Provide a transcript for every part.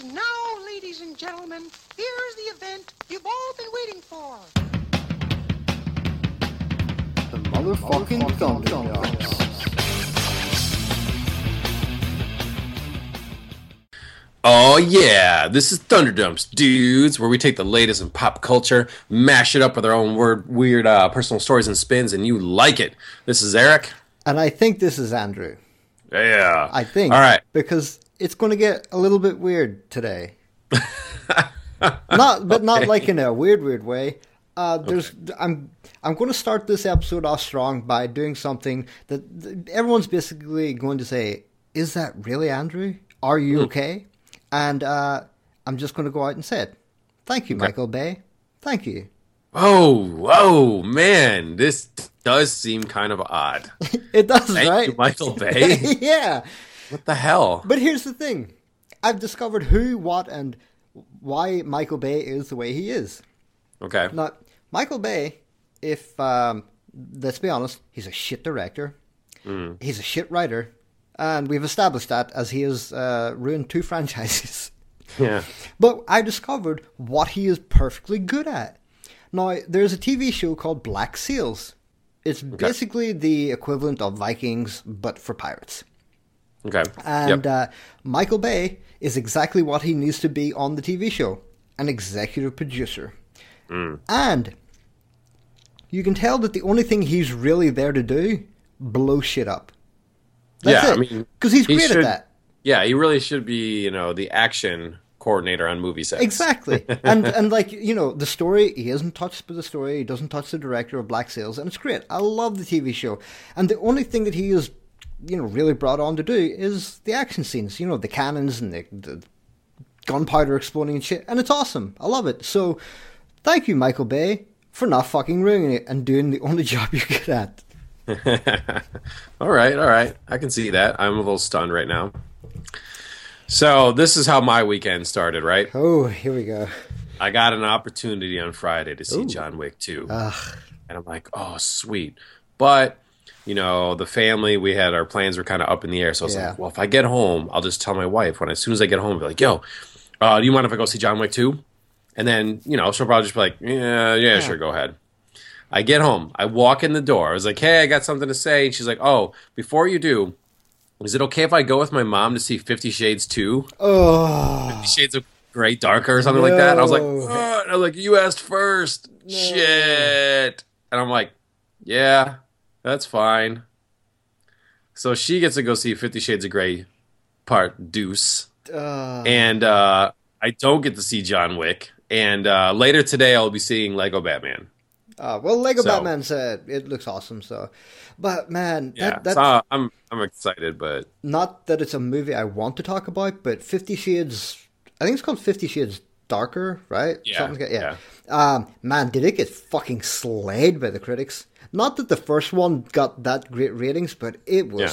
And now, ladies and gentlemen, here's the event you've all been waiting for. The motherfucking Thunderdumps. Oh yeah, this is Thunderdumps, dudes, where we take the latest in pop culture, mash it up with our own word, weird uh, personal stories and spins, and you like it. This is Eric. And I think this is Andrew. Yeah. I think. All right. Because it's going to get a little bit weird today. not, but not like in a weird, weird way. Uh, there's, I'm, I'm going to start this episode off strong by doing something that that everyone's basically going to say, "Is that really Andrew? Are you Hmm. okay?" And uh, I'm just going to go out and say it. Thank you, Michael Bay. Thank you. Oh, whoa, man, this does seem kind of odd. It does, Thank right? you, Michael Bay. yeah. What the hell? But here's the thing I've discovered who, what, and why Michael Bay is the way he is. Okay. Now, Michael Bay, if, um, let's be honest, he's a shit director, he's a shit writer, and we've established that as he has uh, ruined two franchises. Yeah. But I discovered what he is perfectly good at. Now, there's a TV show called Black Seals. It's basically the equivalent of Vikings, but for pirates. Okay. And yep. uh, Michael Bay is exactly what he needs to be on the TV show an executive producer. Mm. And you can tell that the only thing he's really there to do blow shit up. That's yeah, it. I mean, because he's he great should- at that. Yeah, he really should be, you know, the action coordinator on movie sets. Exactly. and and like, you know, the story, he isn't touched by the story, he doesn't touch the director of Black Sails, and it's great. I love the TV show. And the only thing that he is, you know, really brought on to do is the action scenes, you know, the cannons and the, the gunpowder exploding and shit. And it's awesome. I love it. So thank you, Michael Bay, for not fucking ruining it and doing the only job you're good at. all right, all right. I can see that. I'm a little stunned right now. So this is how my weekend started, right? Oh, here we go. I got an opportunity on Friday to see John Wick 2. Ugh. And I'm like, oh, sweet. But, you know, the family, we had our plans were kind of up in the air. So I was Yeah. like, well, if I get home, I'll just tell my wife when as soon as I get home, I'll be like, yo, uh, do you mind if I go see John Wick 2? And then, you know, she'll probably just be like, yeah, yeah, sure, go ahead. I get home. I walk in the door. I was like, hey, I got something to say. And she's like, oh, before you do, is it okay if I go with my mom to see Fifty Shades 2? Oh. Fifty Shades of Grey Darker or something like that. And I was like, No. And I was like, you asked first. Shit. And I'm like, yeah, that's fine. So she gets to go see Fifty Shades of Grey part deuce. Uh, And uh, I don't get to see John Wick. And uh, later today, I'll be seeing Lego Batman. uh, well, Lego So- Batman said it looks awesome. So, but man, Yeah, that, that so uh, I'm I'm excited, but not that it's a movie I want to talk about, but Fifty Shades. I think it's called Fifty Shades Darker, right? Yeah, Something like- yeah. Um, man, did it get fucking slayed by the critics? Not that the first one got that great ratings, but it was Yeah.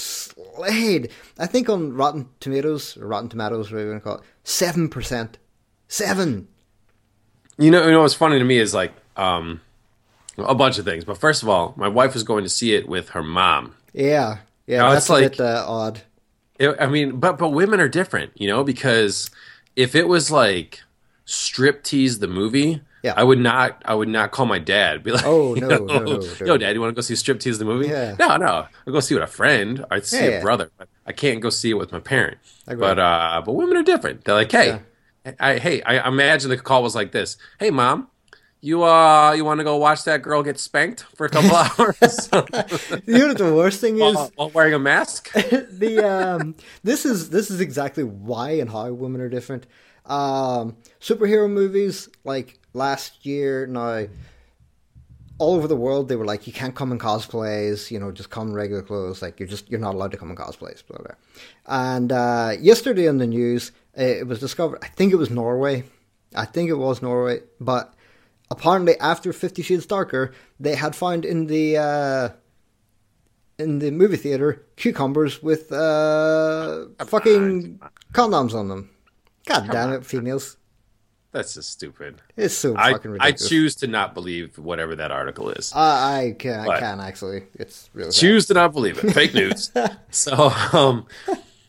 slayed. I think on Rotten Tomatoes, or Rotten Tomatoes, whatever you want to call it, seven percent, seven. You know, you know what's funny to me is like um, a bunch of things. But first of all, my wife was going to see it with her mom. Yeah, yeah, No, that's it's a like- bit uh, odd. It, I mean, but but women are different, you know, because if it was like strip tease the movie, Yeah. I would not I would not call my dad. Be like, Oh, you no, know, no, no, no. yo, dad, you want to go see strip tease the movie? Yeah. No, no, I'll go see it with a friend. I'd see Yeah, a yeah. brother. But I can't go see it with my parent. But uh, but women are different. They're like, hey, I, hey, I imagine the call was like this. Hey, mom. You uh, you want to go watch that girl get spanked for a couple hours You know what the worst thing is? while, while wearing a mask? the um, this is this is exactly why and how women are different. Um, superhero movies like last year now, all over the world they were like you can't come in cosplays, you know, just come in regular clothes. Like you're just you're not allowed to come in cosplays, blah blah. And uh, yesterday in the news, it was discovered. I think it was Norway. I think it was Norway, but apparently after Fifty Shades Darker, they had found in the uh, in the movie theater cucumbers with uh, fucking condoms on them. God damn it, females! That's just stupid. It's so I, fucking ridiculous. I choose to not believe whatever that article is. I, I can. I can actually. It's really choose to not believe it. Fake news. so, um,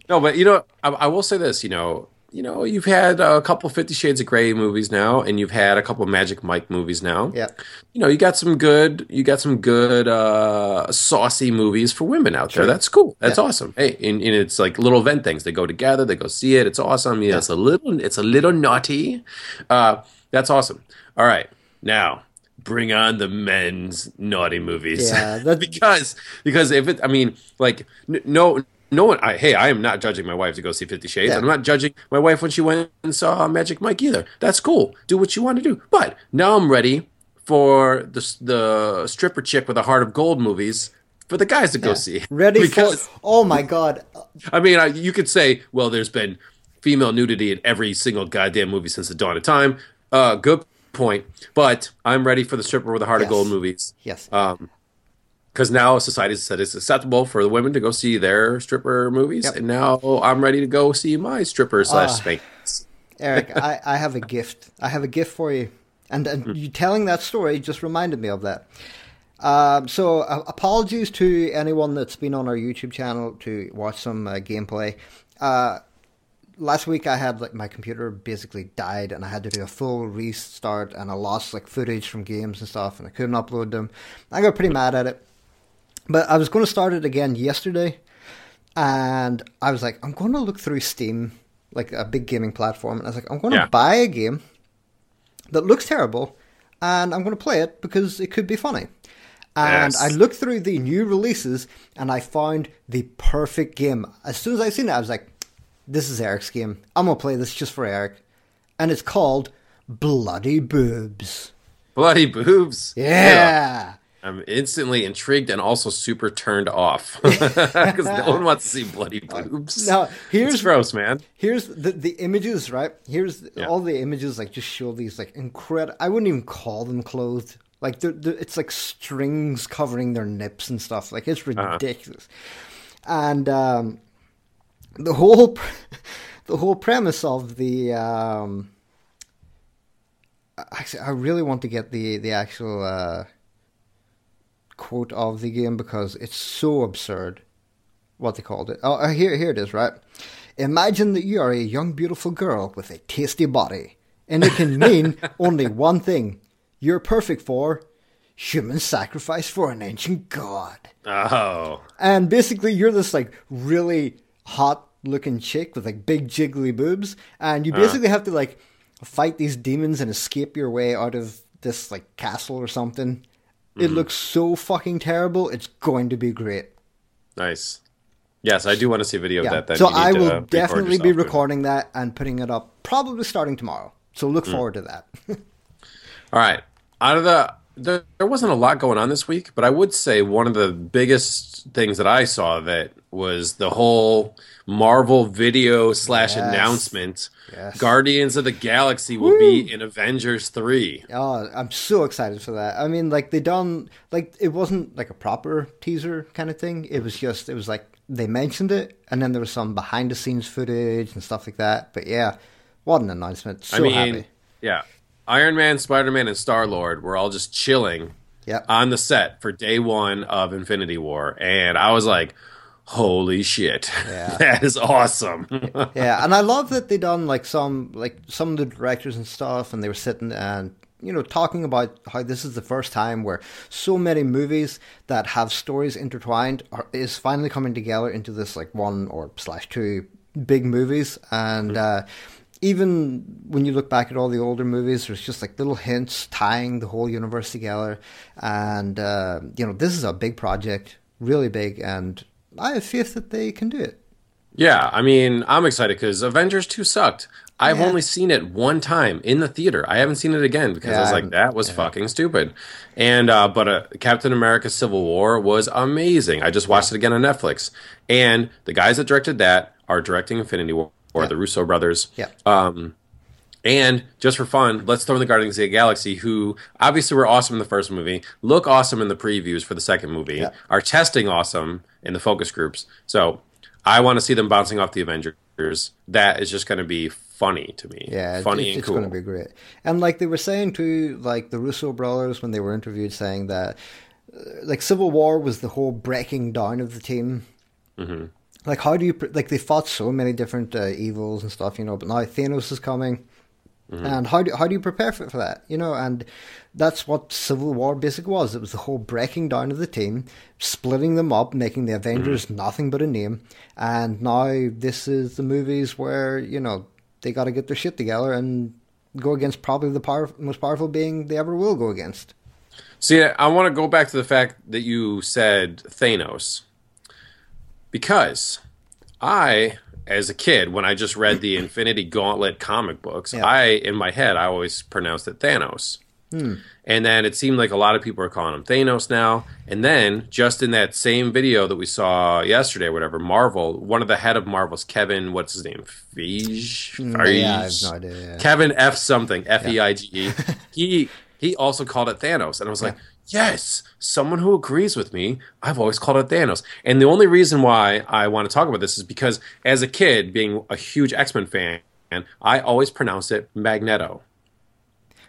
no, but you know, I, I will say this. You know, you know, you've had a couple Fifty Shades of Grey movies now, and you've had a couple Magic Mike movies now. Yeah. You know, you got some good, you got some good, uh, saucy movies for women out there. That's cool. That's Yeah. awesome. Hey, and, and it's like little event things. They go together. They go see it. It's awesome. Yeah, it's a little, it's a little naughty. Uh, that's awesome. All right, now bring on the men's naughty movies. Yeah, because because if it, I mean, like n- no. No one. I, hey, I am not judging my wife to go see Fifty Shades. Yeah. I'm not judging my wife when she went and saw Magic Mike either. That's cool. Do what you want to do. But now I'm ready for the the stripper chick with a heart of gold movies for the guys to go see. Ready because for? Oh my god! I mean, I, you could say, well, there's been female nudity in every single goddamn movie since the dawn of time. Uh, good point. But I'm ready for the stripper with a heart Yes. of gold movies. Yes. Um, because now society has said it's acceptable for the women to go see their stripper movies, Yep. and now I'm ready to go see my stripper slash spank. Eric, I, I have a gift. I have a gift for you. And, and you telling that story just reminded me of that. Um, so, uh, apologies to anyone that's been on our YouTube channel to watch some uh, gameplay. Uh, last week I had like my computer basically died and I had to do a full restart and I lost like footage from games and stuff and I couldn't upload them. I got pretty mad at it. But I was going to start it again yesterday and I was like, I'm going to look through Steam, like a big gaming platform, and I was like, I'm going to buy a game that looks terrible, and I'm going to play it because it could be funny. And Yes. I looked through the new releases, and I found the perfect game. As soon as I seen it, I was like, "This is Eric's game. I'm gonna play this just for Eric," and it's called Bloody Boobs. Bloody boobs. Yeah. I'm instantly intrigued and also super turned off because no one wants to see bloody boobs. Now, here's it's gross, man. Here's the the images, right? Here's Yeah. all the images like just show these like incredible. I wouldn't even call them clothed. Like they're, they're, it's like strings covering their nips and stuff. Like it's Uh-huh. ridiculous. And um, the whole pre- the whole premise of the um, actually, I really want to get the the actual uh, quote of the game because it's so absurd what they called it. Oh, uh, here, here it is, right? Imagine that you are a young, beautiful girl with a tasty body, and it can mean only one thing: you're perfect for human sacrifice for an ancient god. Oh, And basically, you're this like really hot looking chick with like big jiggly boobs, and you basically have to like fight these demons and escape your way out of this like castle or something. It looks so fucking terrible. It's going to be great. nice. Yes, I do want to see a video Yeah. of that. Then so I will uh, definitely be recording that and putting it up probably starting tomorrow. So look Mm. forward to that. All right. Out of the, the there wasn't a lot going on this week, but I would say one of the biggest things that I saw that was the whole Marvel video slash Yes. announcement. Yes. Guardians of the Galaxy will be in Avengers three. oh, I'm so excited for that. I mean, like they done like it wasn't like a proper teaser kind of thing. It was just it was like they mentioned it and then there was some behind the scenes footage and stuff like that. But yeah, what an announcement! So I mean, happy. yeah, Iron Man, Spider Man, and Star Lord were all just chilling Yep. on the set for day one of Infinity War, and I was like, "Holy shit, Yeah. that is awesome!" yeah, and I love that they done like some like some of the directors and stuff, and they were sitting and you know talking about how this is the first time where so many movies that have stories intertwined are, is finally coming together into this like one or slash two big movies, and uh, even when you look back at all the older movies, there's just like little hints tying the whole universe together, and uh, you know this is a big project, really big, and I have faith that they can do it. Yeah, I mean, I'm excited because Avengers 2 sucked. I've Yeah. only seen it one time in the theater. I haven't seen it again because Yeah, I was like, that was fucking stupid. And uh, but uh, Captain America: Civil War was amazing. I just watched it again on Netflix, and the guys that directed that are directing Infinity War, or Yeah. the Russo brothers. Yeah. Um, and just for fun, let's throw in the Guardians of the Galaxy, who obviously were awesome in the first movie, look awesome in the previews for the second movie, Yeah. are testing awesome in the focus groups. So I want to see them bouncing off the Avengers. That is just going to be funny to me. Yeah, funny it's, and it's cool. going to be great. And like they were saying too, like the Russo brothers when they were interviewed, saying that uh, like Civil War was the whole breaking down of the team, Mm-hmm. like how do you like they fought so many different uh, evils and stuff, you know, but now Thanos is coming. Mm-hmm. And how do how do you prepare for, for that? You know, and that's what Civil War basically was. It was the whole breaking down of the team, splitting them up, making the Avengers mm-hmm. nothing but a name. And now this is the movies where you know they got to get their shit together and go against probably the power, most powerful being they ever will go against. See, I want to go back to the fact that you said Thanos. Because I, as a kid, when I just read the Infinity Gauntlet comic books, Yeah. I, in my head, I always pronounced it Thanos. Hmm. And then it seemed like a lot of people are calling him Thanos now. And then, just in that same video that we saw yesterday, whatever, Marvel, one of the head of Marvel's, Kevin, what's his name? Feige? Mm, yeah, I have no idea. yeah. Kevin F something F E I G E. He he also called it Thanos, and I was like, yes, someone who agrees with me. I've always called it Thanos, and the only reason why I want to talk about this is because as a kid, being a huge X Men fan, I always pronounced it Magneto.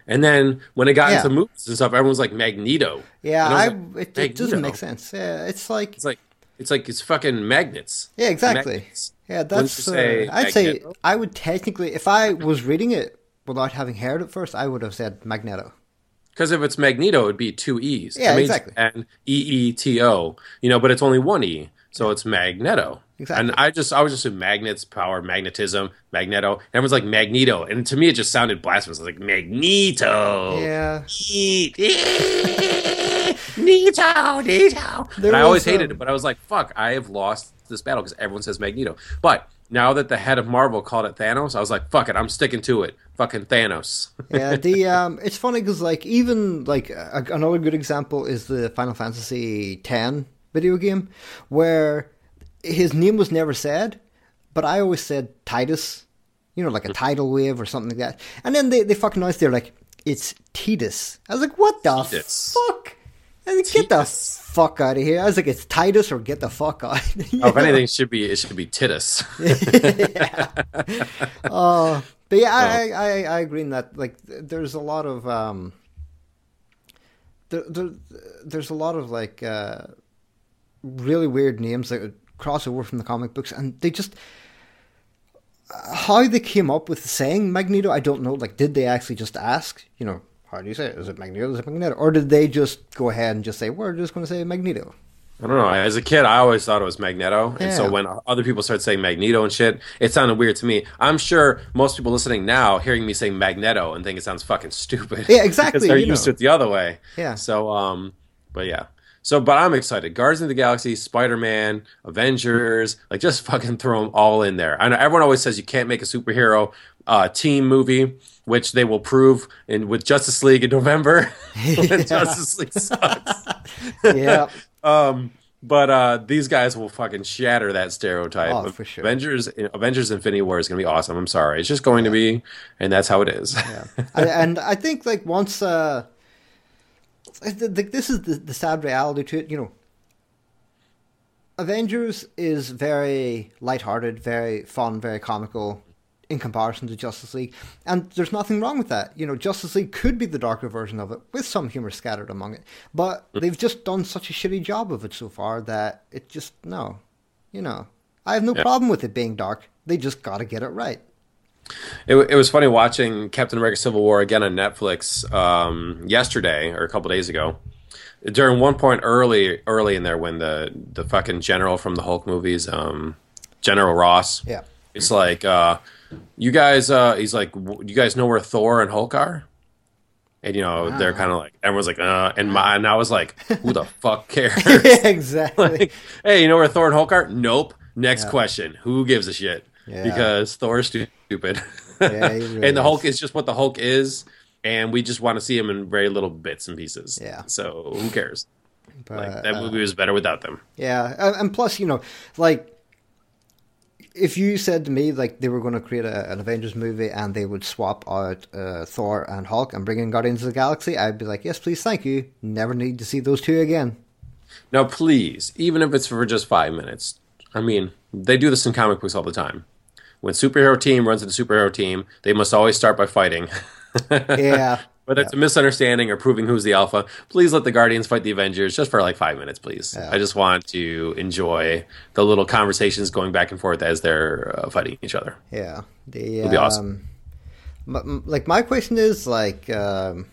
And then when it got Yeah. into movies and stuff, everyone's like Magneto. Yeah, I like, it, it doesn't make sense. Yeah, it's like It's like it's like it's fucking magnets. Yeah, exactly. Magnets. Yeah, that's. say uh, I'd say I would technically, if I was reading it without having heard it first, I would have said Magneto. Because if it's Magneto, it'd be two E's. Yeah, exactly. And E E T O, you know, but it's only one E, so it's Magneto. Exactly. And I just, I was just in magnets, power, magnetism, Magneto. Everyone's like Magneto, and to me, it just sounded blasphemous. I was like Magneto. Yeah, Nito, Nito. And I always hated um, it, but I was like, fuck, I have lost this battle because everyone says Magneto. But now that the head of Marvel called it Thanos, I was like, fuck it, I'm sticking to it. Fucking Thanos. yeah. The um, it's funny because like even like a, another good example is the Final Fantasy X video game where his name was never said, but I always said Tidus. You know, like a tidal wave or something like that. And then they they fucking announced they're like it's Tidus. I was like, what the Tidus. fuck? I get the fuck out of here. I was like, it's Tidus or get the fuck out. Oh, if anything, it should be it should be Tidus. Uh, but yeah, I, I, I, I agree in that. Like, there's a lot of um, there, there, there's a lot of like uh, really weird names that cross over from the comic books, and they just how they came up with the saying Magneto, I don't know. Like, did they actually just ask? You know, how do you say it? Is it Magneto? Is it Magneto? Or did they just go ahead and just say we're just going to say Magneto? I don't know. As a kid, I always thought it was Magneto, and so when other people started saying Magneto and shit, it sounded weird to me. I'm sure most people listening now, hearing me say Magneto, and think it sounds fucking stupid. Yeah, exactly, because they're you used know. to it the other way. Yeah. So, um, but yeah. So, but I'm excited. Guardians of the Galaxy, Spider Man, Avengers, like just fucking throw them all in there. I know everyone always says you can't make a superhero uh, team movie, which they will prove in with Justice League in November. Justice League sucks. Yeah, Um, but uh, these guys will fucking shatter that stereotype. Oh, for sure. Avengers, Avengers: Infinity War is going to be awesome. I'm sorry, it's just going to be, and that's how it is. I, and I think like once uh, this is the, the sad reality to it. You know, Avengers is very lighthearted, very fun, very comical in comparison to Justice League, and there's nothing wrong with that. You know, Justice League could be the darker version of it with some humor scattered among it, but they've just done such a shitty job of it so far that it just no, you know. I have no Yeah. problem with it being dark. They just got to get it right. It, it was funny watching Captain America: Civil War again on Netflix um, yesterday or a couple days ago. During one point early, early in there, when the the fucking general from the Hulk movies, um, General Ross, Yeah. it's like, uh, you guys, uh, he's like, you guys know where Thor and Hulk are? And you know, they're kind of like everyone's like, uh, and my, and I was like, who the fuck cares? exactly. like, hey, you know where Thor and Hulk are? Nope. Next question. Who gives a shit? Yeah. Because Thor's stu- stupid. Yeah, really and the. Hulk is just what the Hulk is, and we just want to see him in very little bits and pieces. Yeah. So who cares? But, Like that uh, movie was better without them. Yeah, and, and plus, you know, like if you said to me like they were going to create a, an Avengers movie and they would swap out uh, Thor and Hulk and bring in Guardians of the Galaxy, I'd be like, yes, please, thank you. Never need to see those two again. Now, please, even if it's for just five minutes, I mean, they do this in comic books all the time. When superhero team runs into superhero team, they must always start by fighting. Yeah, Whether it's a misunderstanding or proving who's the alpha, please let the Guardians fight the Avengers just for like five minutes, please. Yeah. I just want to enjoy the little conversations going back and forth as they're uh, fighting each other. Yeah, the It'll be awesome. um, m- like my question is like, um,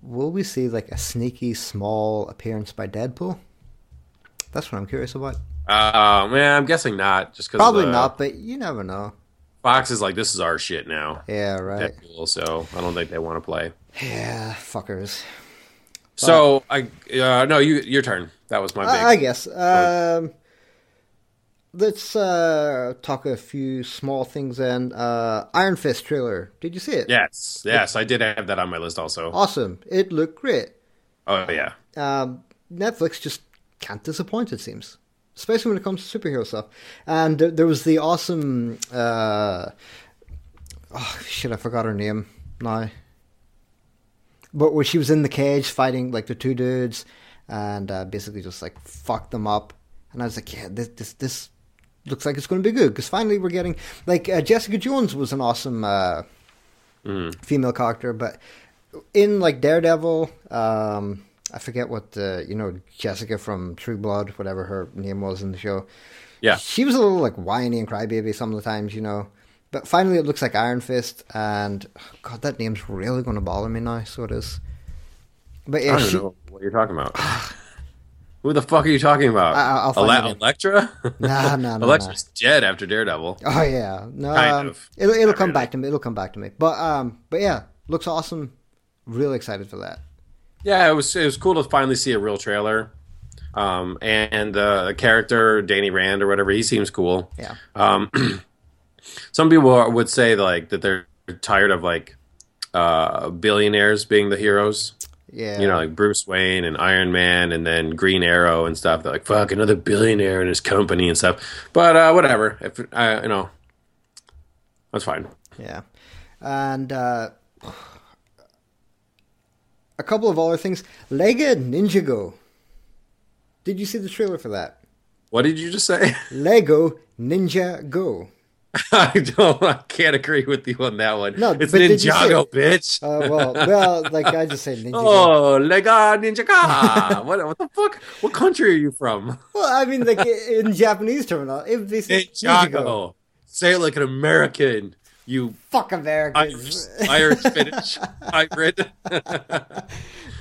will we see like a sneaky small appearance by Deadpool? That's what I'm curious about. Uh, man, I'm guessing not. Just because Probably not, but you never know. Fox is like, this is our shit now. Yeah, right. Deadpool, so I don't think they want to play. Yeah, fuckers. So I uh, no, you your turn. That was my big. I, guess. Um, let's uh, talk a few small things then. Uh, Iron Fist trailer. Did you see it? yes, yes, I did have that on my list also. Awesome. It looked great. Oh yeah, um, Netflix just can't disappoint. It seems, especially when it comes to superhero stuff. And there, there was the awesome. Uh, oh shit! I forgot her name now. But where she was in the cage fighting like the two dudes, and uh, basically just like fucked them up. And I was like, yeah, this this this looks like it's going to be good because finally we're getting like uh, Jessica Jones was an awesome uh, female character, but in like Daredevil, um, I forget what the you know Jessica from True Blood, whatever her name was in the show. yeah. She was a little like whiny and crybaby some of the times, you know. But finally, it looks like Iron Fist, and God, that name's really going to bother me now. So it is. But I yeah, don't she, know what you're talking about. Who the fuck are you talking about? I- I'll find Ele- it. Elektra? Nah, nah, nah, Elektra's dead after Daredevil. Oh yeah, no, Kind um, of. it'll it'll come really. back to me. It'll come back to me. But um, but yeah, looks awesome. Really excited for that. Yeah, it was it was cool to finally see a real trailer. Um, and uh, the character Danny Rand or whatever, he seems cool. Yeah, Um, some people are- would say like that they're tired of like uh, billionaires being the heroes. yeah. You know, like Bruce Wayne and Iron Man, and then Green Arrow and stuff. They're like, "Fuck, another billionaire in his company and stuff." But uh, whatever. If uh, you know, that's fine. Yeah. And uh, a couple of other things. Lego Ninjago. Did you see the trailer for that? What did you just say? Lego Ninja Go. I don't. I can't agree with you on that one. No, it's but did you Ninjago, say- bitch. Uh, well, well, like I just said Ninja. Oh, Lega Ninjaga. what, what the fuck? What country are you from? Well, I mean, like in Japanese terminology, if they say Ninjago, Ninjago. Say it like an American. You fuck Irish, Americans. Irish Finnish hybrid.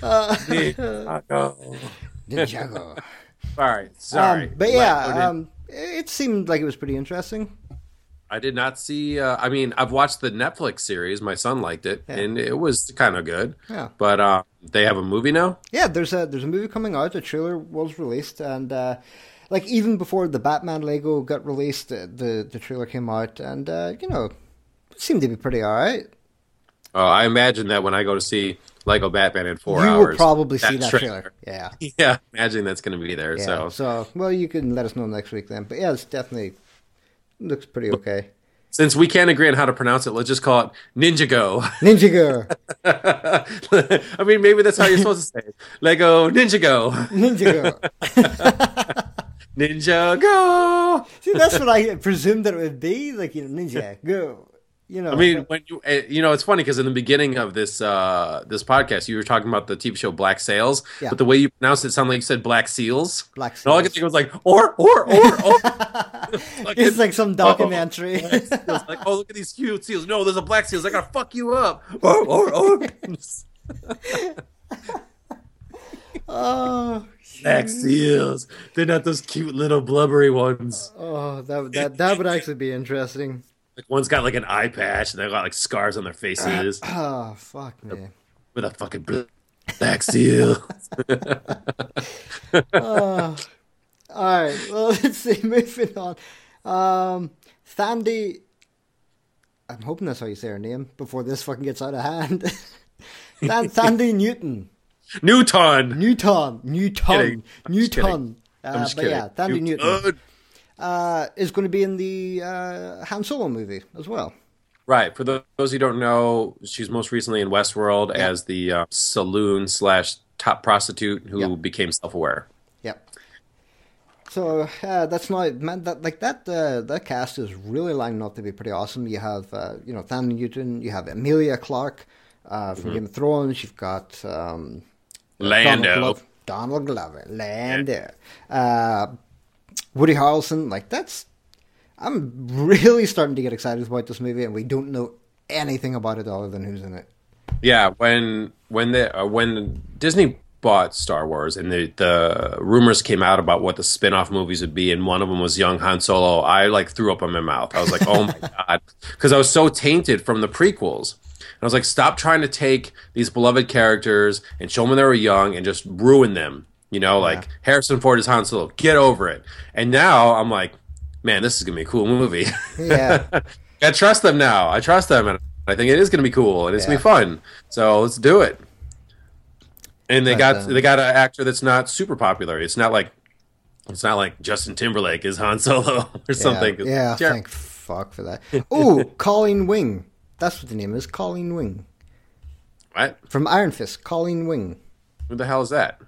Uh, Ninjago. Ninjago. Sorry, sorry. Um, but yeah, um, it seemed like it was pretty interesting. I did not see. Uh, I mean, I've watched the Netflix series. My son liked it, Yeah. and it was kind of good. Yeah. But uh, they have a movie now. Yeah, there's a there's a movie coming out. A trailer was released, and uh, like even before the Batman Lego got released, uh, the the trailer came out, and uh, you know, seemed to be pretty all right. Uh, I imagine that when I go to see Lego Batman in four you hours, you will probably see that trailer. Yeah, Yeah, imagine that's going to be there. yeah. So So, well, you can let us know next week then. But yeah, it's definitely looks pretty okay. since we can't agree on how to pronounce it, let's just call it Ninjago. Ninjago, I mean, maybe that's how you're supposed to say it. Lego Ninjago. Ninjago. Ninjago. See, that's what I presumed that it would be. Like you know, Ninja Go. You know, I mean, when you uh, you know, it's funny because in the beginning of this uh this podcast, you were talking about the TV show Black Sails, Yeah. but the way you pronounced it sounded like you said Black Seals. Black And all I could Seals. think was like, or or or or. it's like some documentary. It was like, oh, look at these cute seals. No, there's a black seals. I gotta fuck you up. Or or or. oh, black seals. They're not those cute little blubbery ones. oh, that that that would actually be interesting. Like one's got like an eye patch and they've got like scars on their faces Oh, fuck me. with a fucking bl- black seal. Oh. All right. Well, let's see. Moving on. Um, Thandie. I'm hoping that's how you say her name before this fucking gets out of hand. Than- Thandie Newton. Newton. Newton. Newton. kidding. I'm just Newton. I'm Uh, just but kidding. yeah, Thandie Newton Newton. Uh, is going to be in the uh, Han Solo movie as well. Right. For those who don't know, she's most recently in Westworld Yeah. as the uh, saloon slash top prostitute who Yeah. became self aware. Yep. So uh, that's not man. That like that. Uh, that cast is really lining up to be pretty awesome. You have uh, you know Thandie Newton. You have Emilia Clarke. uh, from Game of Thrones. You've got um, Lando. Donald Glover, Donald Glover, Lando, uh, Woody Harrelson. Like that's, I'm really starting to get excited about this movie, and we don't know anything about it other than who's in it. Yeah, when when the uh, when Disney bought Star Wars and the the rumors came out about what the spin-off movies would be and one of them was young Han Solo, I like threw up in my mouth. I was like, "Oh my god." Cuz I was so tainted from the prequels. And I was like, "Stop trying to take these beloved characters and show them when they were young and just ruin them." You know, like Harrison Ford is Han Solo. Get over it. And now I'm like, "Man, this is going to be a cool movie." Yeah. I trust them now. I trust them, and I think it is going to be cool and it's going to be fun. So let's do it. And they But, got they got an actor that's not super popular. It's not like it's not like Justin Timberlake is Han Solo or something. Yeah, yeah Jer- thank fuck for that. Oh, Colleen Wing. That's what the name is. Colleen Wing What? from Iron Fist. Colleen Wing. Who the hell is that?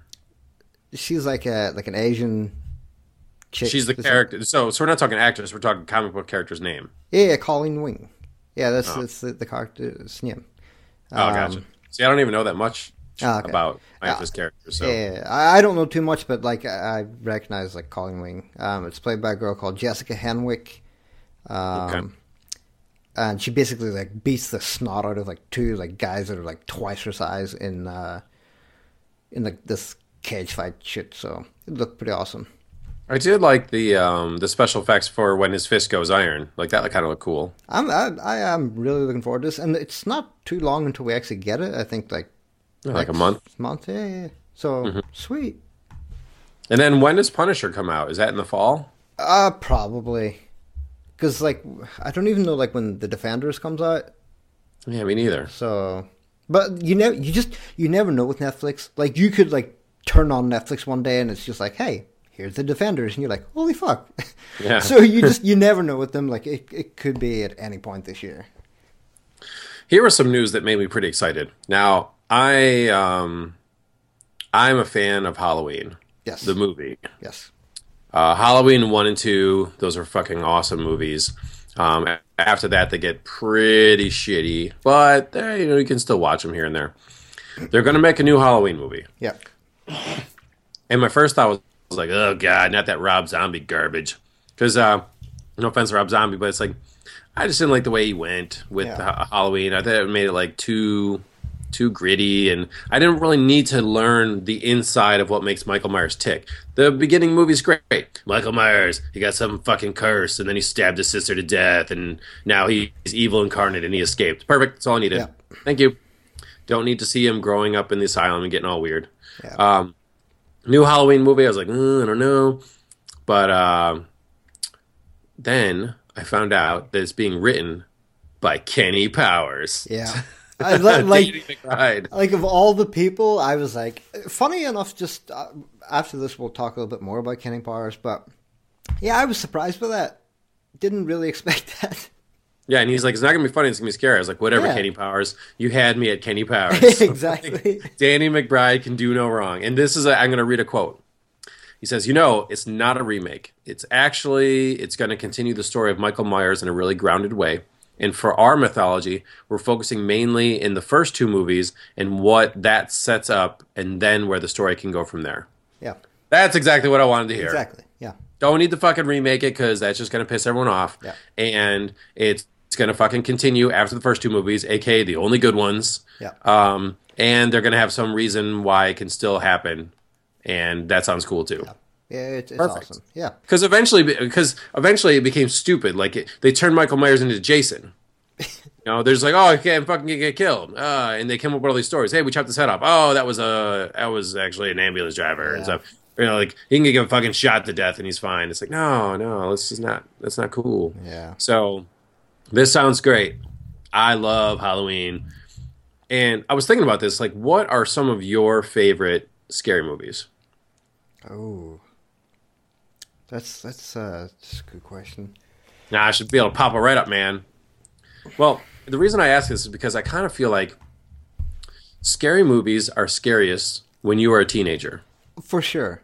She's like a like an Asian chick. She's the character. So so we're not talking actress. We're talking comic book character's name. Yeah, yeah, Colleen Wing. Yeah, that's that's the, the character's name. Oh, gotcha. Um, See, I don't even know that much Oh, okay. about Yeah. actress characters. So Yeah, I, I don't know too much, but like I, I recognize like Colleen Wing. Um, it's played by a girl called Jessica Henwick. Um, Okay. and she basically like beats the snot out of like two like guys that are like twice her size in uh, in like this cage fight shit. So it looked pretty awesome. I did like the um the special effects for when his fist goes iron. Like that kind of looked cool. I'm I, I am really looking forward to this, and it's not too long until we actually get it. I think like Like a month. Mm-hmm. month, yeah, yeah. yeah. So sweet. And then when does Punisher come out? Is that in the fall? Uh probably because like I don't even know like when the Defenders comes out. Yeah, me neither. So, but you never, you just, you never know with Netflix. Like, you could like turn on Netflix one day and it's just like, hey, here's the Defenders, and you're like, holy fuck. Yeah. so you just, you never know with them. Like, it, it could be at any point this year. Here was some news that made me pretty excited. Now, I um I'm a fan of Halloween, Yes. the movie. yes. Uh, Halloween one and two, those are fucking awesome movies. Um, after that, they get pretty shitty, but eh, you know you can still watch them here and there. They're gonna make a new Halloween movie, Yeah. And my first thought was, was like, oh god, not that Rob Zombie garbage. Because uh, no offense to Rob Zombie, but it's like I just didn't like the way he went with Yeah. Ha- Halloween. I thought it made it like too too gritty, and I didn't really need to learn the inside of what makes Michael Myers tick. The beginning movie's great. Michael Myers, he got some fucking curse, and then he stabbed his sister to death, and now he's evil incarnate, and he escaped. Perfect. That's all I needed. Yeah. Thank you. Don't need to see him growing up in the asylum and getting all weird. Yeah. Um, new Halloween movie. I was like, "Uh, I don't know, but uh, then I found out that it's being written by Kenny Powers. Yeah. I li- like, like of all the people, I was like, funny enough, just uh, after this, we'll talk a little bit more about Kenny Powers, but yeah, I was surprised by that. Didn't really expect that. Yeah, and he's like, it's not gonna be funny. It's gonna be scary. I was like, whatever, Yeah. Kenny Powers. You had me at Kenny Powers. exactly. Danny McBride can do no wrong. And this is, i I'm going to read a quote. He says, "You know, it's not a remake. It's actually it's going to continue the story of Michael Myers in a really grounded way. And for our mythology, we're focusing mainly in the first two movies and what that sets up, and then where the story can go from there. Yeah. That's exactly what I wanted to hear. Exactly. Yeah. Don't need to fucking remake it because that's just going to piss everyone off. Yeah. And it's, it's going to fucking continue after the first two movies, aka the only good ones. Yeah. Um, and they're going to have some reason why it can still happen, and that sounds cool too. Yeah, it's, it's Perfect. awesome. Yeah. Because eventually, because eventually it became stupid. Like it, they turned Michael Myers into Jason. You know, there's like, oh, he can't fucking get, get killed, uh, and they came up with all these stories. Hey, we chopped his head off. Oh, that was a that was actually an ambulance driver and stuff. You know, like he can get a fucking shot to death and he's fine. It's like, no, no, this is not that's not cool. Yeah. So this sounds great. I love Halloween. And I was thinking about this, like, what are some of your favorite scary movies? Oh. That's that's uh that's a good question. Now I should be able to pop it right up, man. Well, the reason I ask this is because I kind of feel like scary movies are scariest when you are a teenager, For sure.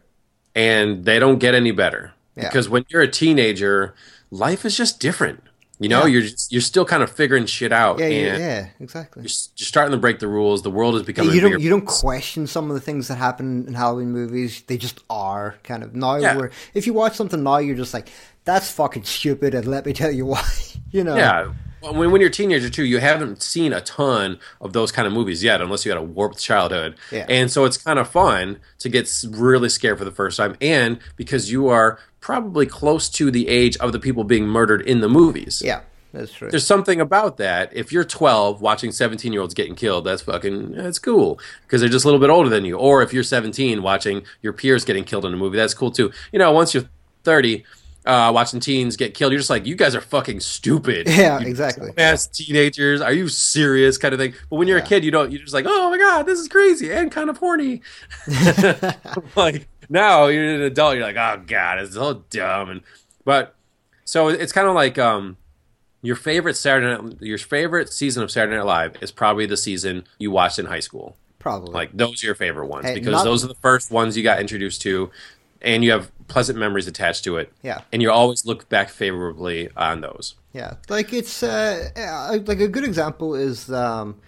and they don't get any better Yeah. because when you're a teenager, life is just different. You know, Yeah. you're just, you're still kind of figuring shit out, Yeah, and yeah, yeah, exactly. you're, you're starting to break the rules. The world is becoming you don't you don't question some of the things that happen in Halloween movies. They just are kind of now. Yeah. Where if you watch something now, you're just like, "That's fucking stupid," and let me tell you why. you know? Yeah. When, when you're a teenager too, you haven't seen a ton of those kind of movies yet, unless you had a warped childhood. Yeah. And so it's kind of fun to get really scared for the first time, and because you are probably close to the age of the people being murdered in the movies. yeah, that's true. There's something about that. If you're 12 watching 17 year olds getting killed, that's fucking that's cool because they're just a little bit older than you. Or if you're 17 watching your peers getting killed in a movie, that's cool too. You know, once you're 30, uh, watching teens get killed, you're just like, you guys are fucking stupid. Yeah, You exactly. Ass teenagers, are you serious? Kind of thing. But when you're a kid, you don't. You're just like, oh my god, this is crazy and kind of horny. like now you're an adult, you're like, oh god, it's so dumb. And but so it's kind of like um, your favorite Saturday Night, your favorite season of Saturday Night Live is probably the season you watched in high school. Probably. Like those are your favorite ones Hey, because not- those are the first ones you got introduced to, and you have pleasant memories attached to it. Yeah. and you always look back favorably on those. Yeah, like it's uh, like a good example is um,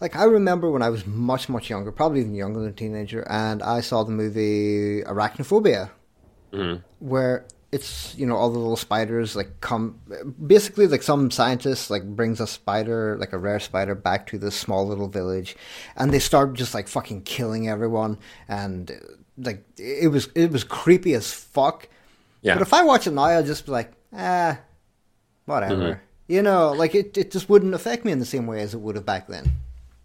like I remember when I was much much younger, probably even younger than a teenager, and I saw the movie Arachnophobia, where it's you know all the little spiders like come basically like some scientist like brings a spider like a rare spider back to this small little village, and they start just like fucking killing everyone, and like it was it was creepy as fuck. Yeah. But if I watch it now, I'll just be like, ah, whatever. Mm-hmm. You know, like it, it just wouldn't affect me in the same way as it would have back then.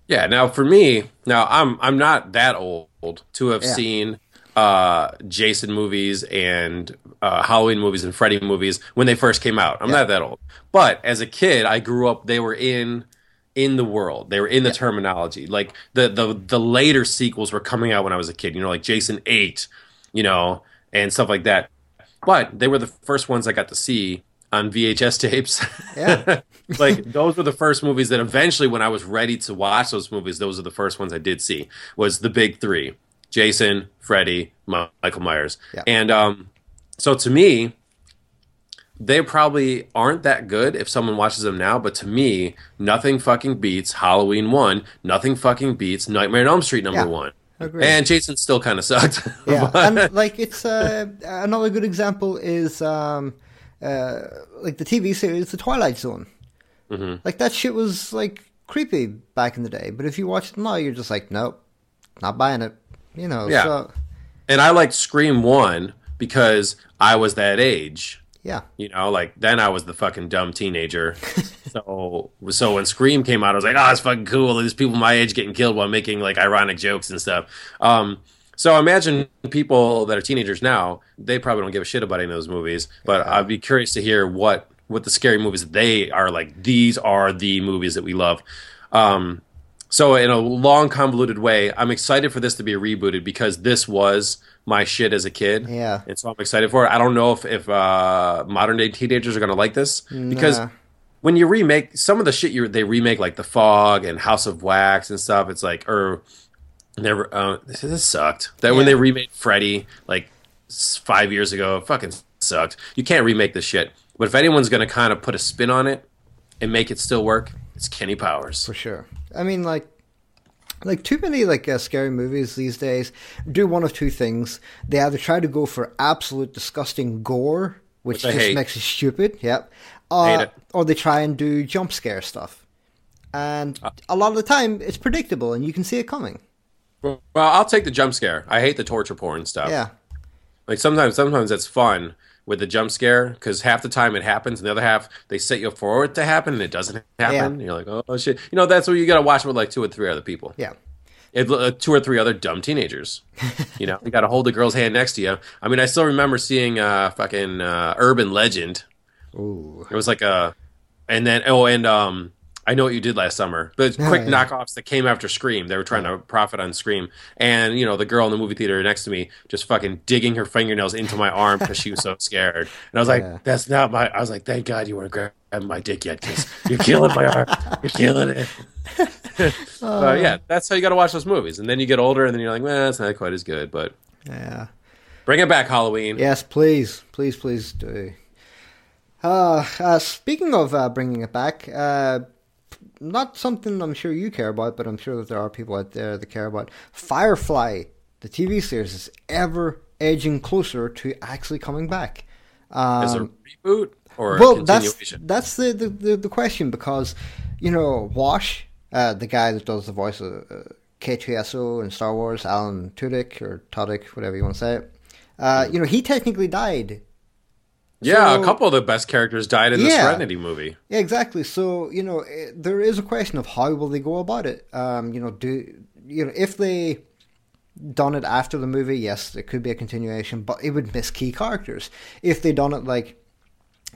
Yeah. Now for me, now I'm I'm not that old to have Yeah. seen uh, Jason movies and uh, Halloween movies and Freddy movies when they first came out. I'm Yeah. not that old, but as a kid, I grew up. They were in in the world. They were in the terminology. Like the the the later sequels were coming out when I was a kid. You know, like Jason Eight, you know, and stuff like that. But they were the first ones I got to see on VHS tapes. Yeah. like those were the first movies that eventually when I was ready to watch those movies, those are the first ones I did see. Was the big 3. Jason, Freddy, Michael Myers. Yeah. And um so to me they probably aren't that good if someone watches them now, but to me, nothing fucking beats Halloween 1, nothing fucking beats Nightmare on Elm Street number Yeah. 1. Agreed. And Jason still kind of sucked. Yeah, and like it's uh, another good example is um, uh, like the TV series The Twilight Zone. Mm-hmm. Like that shit was like creepy back in the day, but if you watch it now, you're just like, nope, not buying it. You know, Yeah. so and I liked Scream 1 because I was that age. Yeah, You know, like then I was the fucking dumb teenager. so so when Scream came out, I was like, oh, it's fucking cool. There's people my age getting killed while making like ironic jokes and stuff. Um, so imagine people that are teenagers now, they probably don't give a shit about any of those movies. But I'd be curious to hear what what the scary movies they are like. These are the movies that we love. Um, so in a long convoluted way, I'm excited for this to be rebooted because this was my shit as a kid. Yeah. And so I'm excited for it. I don't know if, if uh, modern day teenagers are going to like this because Nah. when you remake some of the shit you they remake like The Fog and House of Wax and stuff, it's like or never uh, this, this sucked. That when they remade Freddy like five years ago, it fucking sucked. You can't remake this shit. But if anyone's going to kind of put a spin on it and make it still work, it's Kenny Powers. for sure. I mean, like, like too many like uh, scary movies these days do one of two things. They either try to go for absolute disgusting gore, which, Which just makes it stupid. Yep. Uh, Hate it. Or they try and do jump scare stuff, and a lot of the time it's predictable and you can see it coming. Well, I'll take the jump scare. I hate the torture porn stuff. Yeah. Like sometimes, sometimes it's fun with the jump scare because half the time it happens, and the other half they set you up for it to happen, and it doesn't happen. Yeah. You're like, oh, shit. You know, that's what you got to watch with like two or three other people. Yeah. It, uh, two or three other dumb teenagers. you know, you got to hold the girl's hand next to you. I mean, I still remember seeing uh, fucking uh, Urban Legend. Ooh. It was like a, and then oh, and um, I know what you did last summer, but Oh, quick yeah. knockoffs that came after Scream. They were trying to profit on Scream, and you know the girl in the movie theater next to me just fucking digging her fingernails into my arm because she was so scared. And I was like, "That's not my." I was like, "Thank God you weren't grabbing my dick yet, because you're killing my arm. You're killing it." Yeah, that's how you got to watch those movies, and then you get older, and then you're like, "Well, it's not quite as good." But Yeah. bring it back, Halloween. Yes, please, please, please do. Uh, uh, speaking of uh, bringing it back, uh, not something I'm sure you care about, but I'm sure that there are people out there that care about. Firefly, the TV series, is ever edging closer to actually coming back. Um, Is a reboot or well, a that's that's the, the, the, the question because you know Wash, uh, the guy that does the voice of uh, K2SO in Star Wars, Alan Tudyk or Tudyk, whatever you want to say it. Uh, you know, he technically died. Yeah, so- a couple of the best characters died in the Yeah. Serenity movie. Yeah, exactly. So you know, eh, there is a question of how will they go about it. Um, you know, do you know if they done it after the movie? Yes, it could be a continuation, but it would miss key characters. If they done it like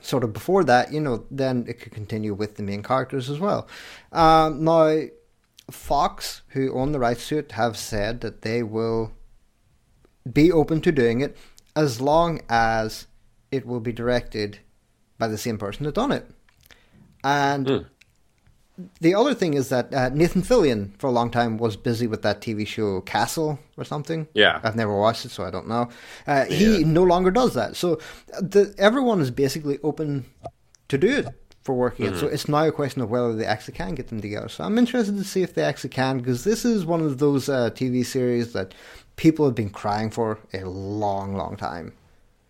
sort of before that, you know, then it could continue with the main characters as well. Um, now, Fox, who own the rights to it, have said that they will be open to doing it as long as it will be directed by the same person that done it. And Hmm. the other thing is that uh, Nathan Fillion, for a long time, was busy with that TV show Castle or something. Yeah. I've never watched it, so I don't know. Uh, He Yeah. no longer does that. So the, everyone is basically open to do it for working it. Mm-hmm. So it's now a question of whether they actually can get them together. So I'm interested to see if they actually can, because this is one of those uh, TV series that people have been crying for a long, long time.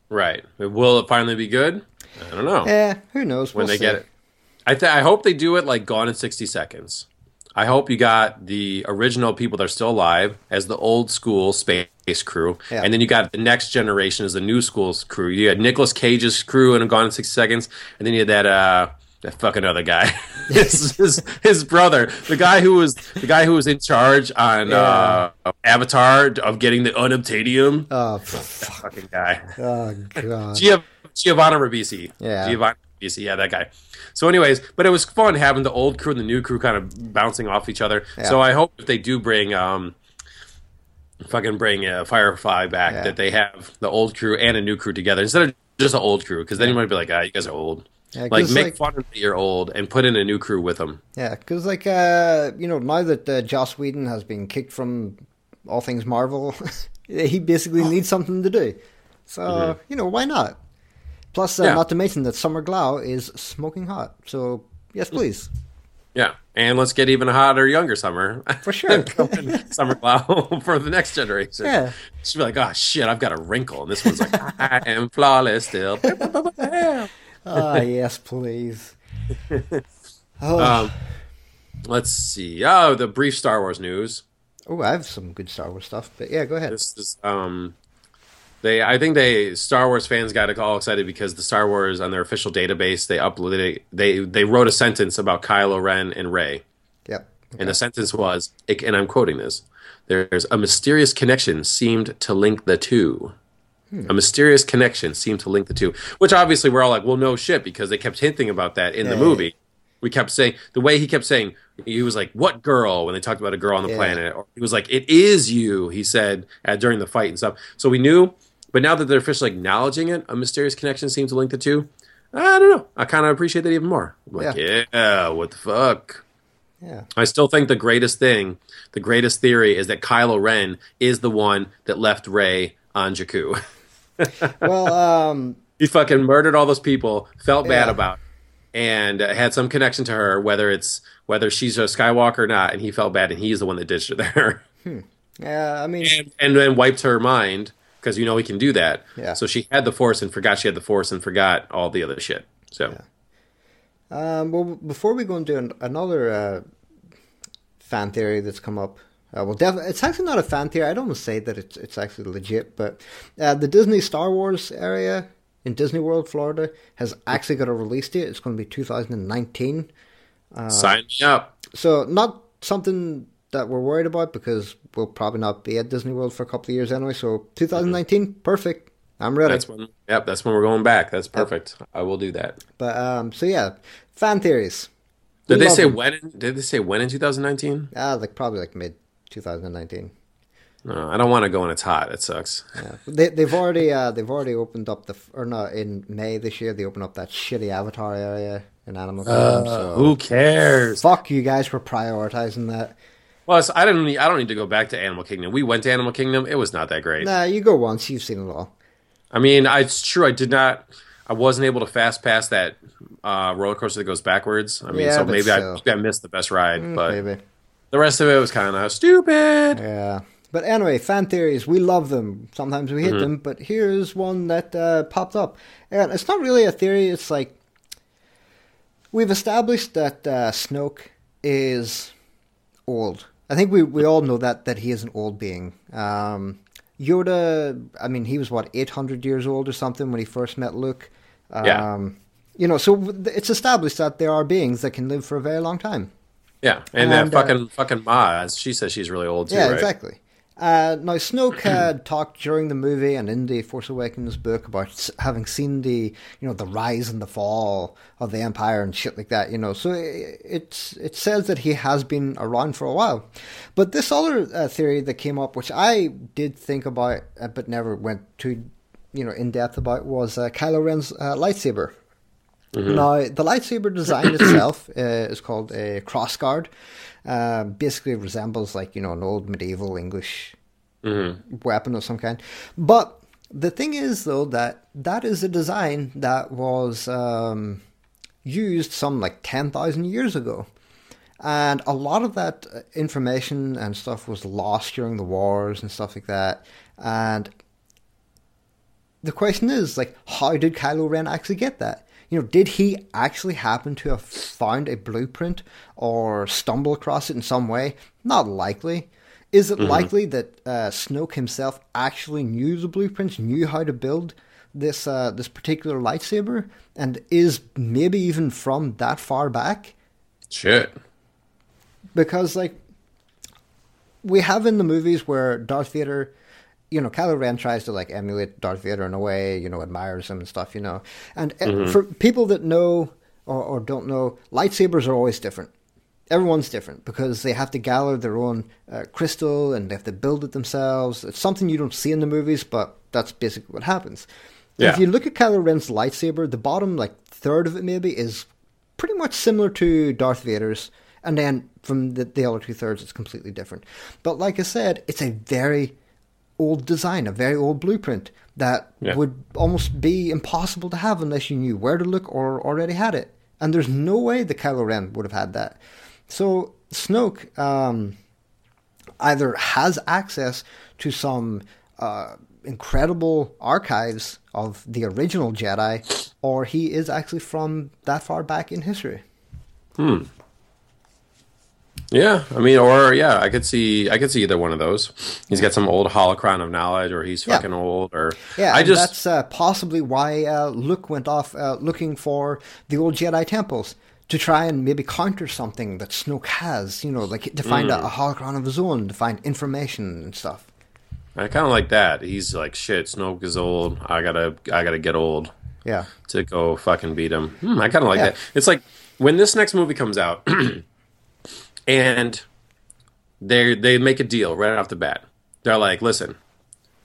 Right. Will it finally be good? I don't know. Eh, who knows? when We'll they see. get it. I th- I hope they do it like Gone in 60 Seconds. I hope you got the original people that are still alive as the old school space crew, Yeah. and then you got the next generation as the new school's crew. You had Nicolas Cage's crew in Gone in 60 Seconds, and then you had that uh that fucking other guy, his, his his brother, the guy who was the guy who was in charge on uh, Avatar of getting the unobtainium. Oh, fuck. fucking guy. oh God. Giov- Giovanni Ribisi. Yeah. Giovanni Ribisi, yeah, that guy. So, anyways, but it was fun having the old crew and the new crew kind of bouncing off each other. So, I hope if they do bring, um, fucking bring uh, Firefly back, Yeah. that they have the old crew and a new crew together instead of just an old crew, because then you might be like, ah, you guys are old. Yeah, like, make like- fun of you're old and put in a new crew with them. Yeah, because like uh, you know, now that uh, Joss Whedon has been kicked from all things Marvel, he basically needs something to do. So you know, why not? Plus, uh, Yeah. not to mention that Summer Glau is smoking hot. So yes, please. Yeah, and let's get even hotter, younger summer For sure. summer Glau for the next generation. Yeah. she'll be like, "Oh shit, I've got a wrinkle," and this one's like, "I am flawless still." Ah, yes, please. Oh, um, let's see. Oh, the brief Star Wars news. oh, I have some good Star Wars stuff, but yeah, go ahead. This is um, they. I think they Star Wars fans got all excited because the Star Wars on their official database they uploaded they they wrote a sentence about Kylo Ren and Rey. Yep. And the sentence was, and I'm quoting this: "There's a mysterious connection seemed to link the two. A mysterious connection seemed to link the two. Which obviously we're all like, well, no shit, because they kept hinting about that in the movie. We kept saying the way he kept saying he was like, "What girl?" when they talked about a girl on the Yeah. planet, or he was like, "It is you." He said uh, during the fight and stuff. So we knew, but now that they're officially acknowledging it, a mysterious connection seems to link the two. I don't know. I kind of appreciate that even more. I'm like, yeah, what the fuck? Yeah. I still think the greatest thing, the greatest theory is that Kylo Ren is the one that left Rey on Jakku. Well, um, he fucking murdered all those people, felt bad about it, and uh, had some connection to her, whether it's whether she's a Skywalker or not, and he felt bad, and he's the one that ditched her there, yeah, I mean, and, and then wiped her mind because you know he can do that. Yeah. So she had the Force and forgot she had the Force and forgot all the other shit. So Um, well, before we go into an, another uh, fan theory that's come up, uh, well, def- it's actually not a fan theory. I don't want to say that it's it's actually legit, but uh, the Disney Star Wars area in Disney World, Florida, has actually got a release date. It's going to be 2019. Uh, sign me up. So not something that we're worried about because we'll probably not be at Disney World for a couple of years anyway. So 2019, perfect. I'm ready. That's when. Yep, that's when we're going back. That's perfect. I will do that. But um, so yeah, fan theories. Did We they say them. when? Did they say when in 2019? Ah, like probably like mid 2019. No, I don't want to go when it's hot. It sucks. Yeah. They they've already uh they've already opened up the or no in May this year they opened up that shitty Avatar area in Animal Kingdom. so Who cares? fuck you guys for prioritizing that. Plus, I don't need. I don't need to go back to Animal Kingdom. We went to Animal Kingdom. It was not that great. Nah, you go once, you've seen it all. I mean, I, it's true. I did not. I wasn't able to fast pass that uh, roller coaster that goes backwards. I mean, Yeah, so maybe I, maybe I missed the best ride, but Maybe. The rest of it was kind of stupid. Yeah. But anyway, fan theories, we love them. Sometimes we hate Mm-hmm. them, but here's one that uh, popped up. And it's not really a theory, it's like we've established that uh, Snoke is old. I think we, we all know that, that he is an old being. Um, Yoda, I mean, he was what, 800 years old or something when he first met Luke? Um, Yeah. You know, so it's established that there are beings that can live for a very long time. Yeah, and, And, that uh, fucking fucking Ma, she says she's really old too, Yeah, right? exactly. Uh, now, Snoke had talked during the movie and in the Force Awakens book about having seen the, you know, the rise and the fall of the Empire and shit like that. You know, so it, it's it says that he has been around for a while. But this other uh, theory that came up, which I did think about uh, but never went too, you know, in depth about, was uh, Kylo Ren's uh, lightsaber. Now, the lightsaber design itself uh, is called a crossguard. Uh, basically, resembles like you know an old medieval English weapon of some kind. But the thing is, though, that that is a design that was um, used some like ten thousand years ago, and a lot of that uh, information and stuff was lost during the wars and stuff like that. And the question is like how did Kylo Ren actually get that? You know, did he actually happen to have found a blueprint or stumble across it in some way? Not likely. Is it likely that uh, Snoke himself actually knew the blueprints, knew how to build this uh, this particular lightsaber, and is maybe even from that far back? Shit. because like we have in the movies where Darth Vader, you know, Kylo Ren tries to like emulate Darth Vader in a way, you know, admires him and stuff, you know, and uh, for people that know or, or don't know, lightsabers are always different. Everyone's different because they have to gather their own uh, crystal and they have to build it themselves. It's something you don't see in the movies, but that's basically what happens. Yeah. If you look at Kylo Ren's lightsaber, the bottom like third of it maybe is pretty much similar to Darth Vader's, and then from the, the other two thirds, it's completely different. But like I said, it's a very old design, a very old blueprint that Yeah. would almost be impossible to have unless you knew where to look or already had it. And there's no way the Kylo Ren would have had that. So Snoke um, either has access to some uh, incredible archives of the original Jedi, or he is actually from that far back in history. Yeah, I mean, or yeah, I could see, I could see either one of those. He's got some old holocron of knowledge, or he's Yeah. fucking old, or Yeah, I just that's uh, possibly why uh, Luke went off uh, looking for the old Jedi temples to try and maybe counter something that Snoke has. You know, like to find Mm. a, a holocron of his own, to find information and stuff. I kind of like that. He's like, shit, Snoke is old. I gotta, I gotta get old Yeah, to go fucking beat him. Hmm, I kind of like Yeah. that. It's like when this next movie comes out, and they they make a deal right off the bat. They're like, listen,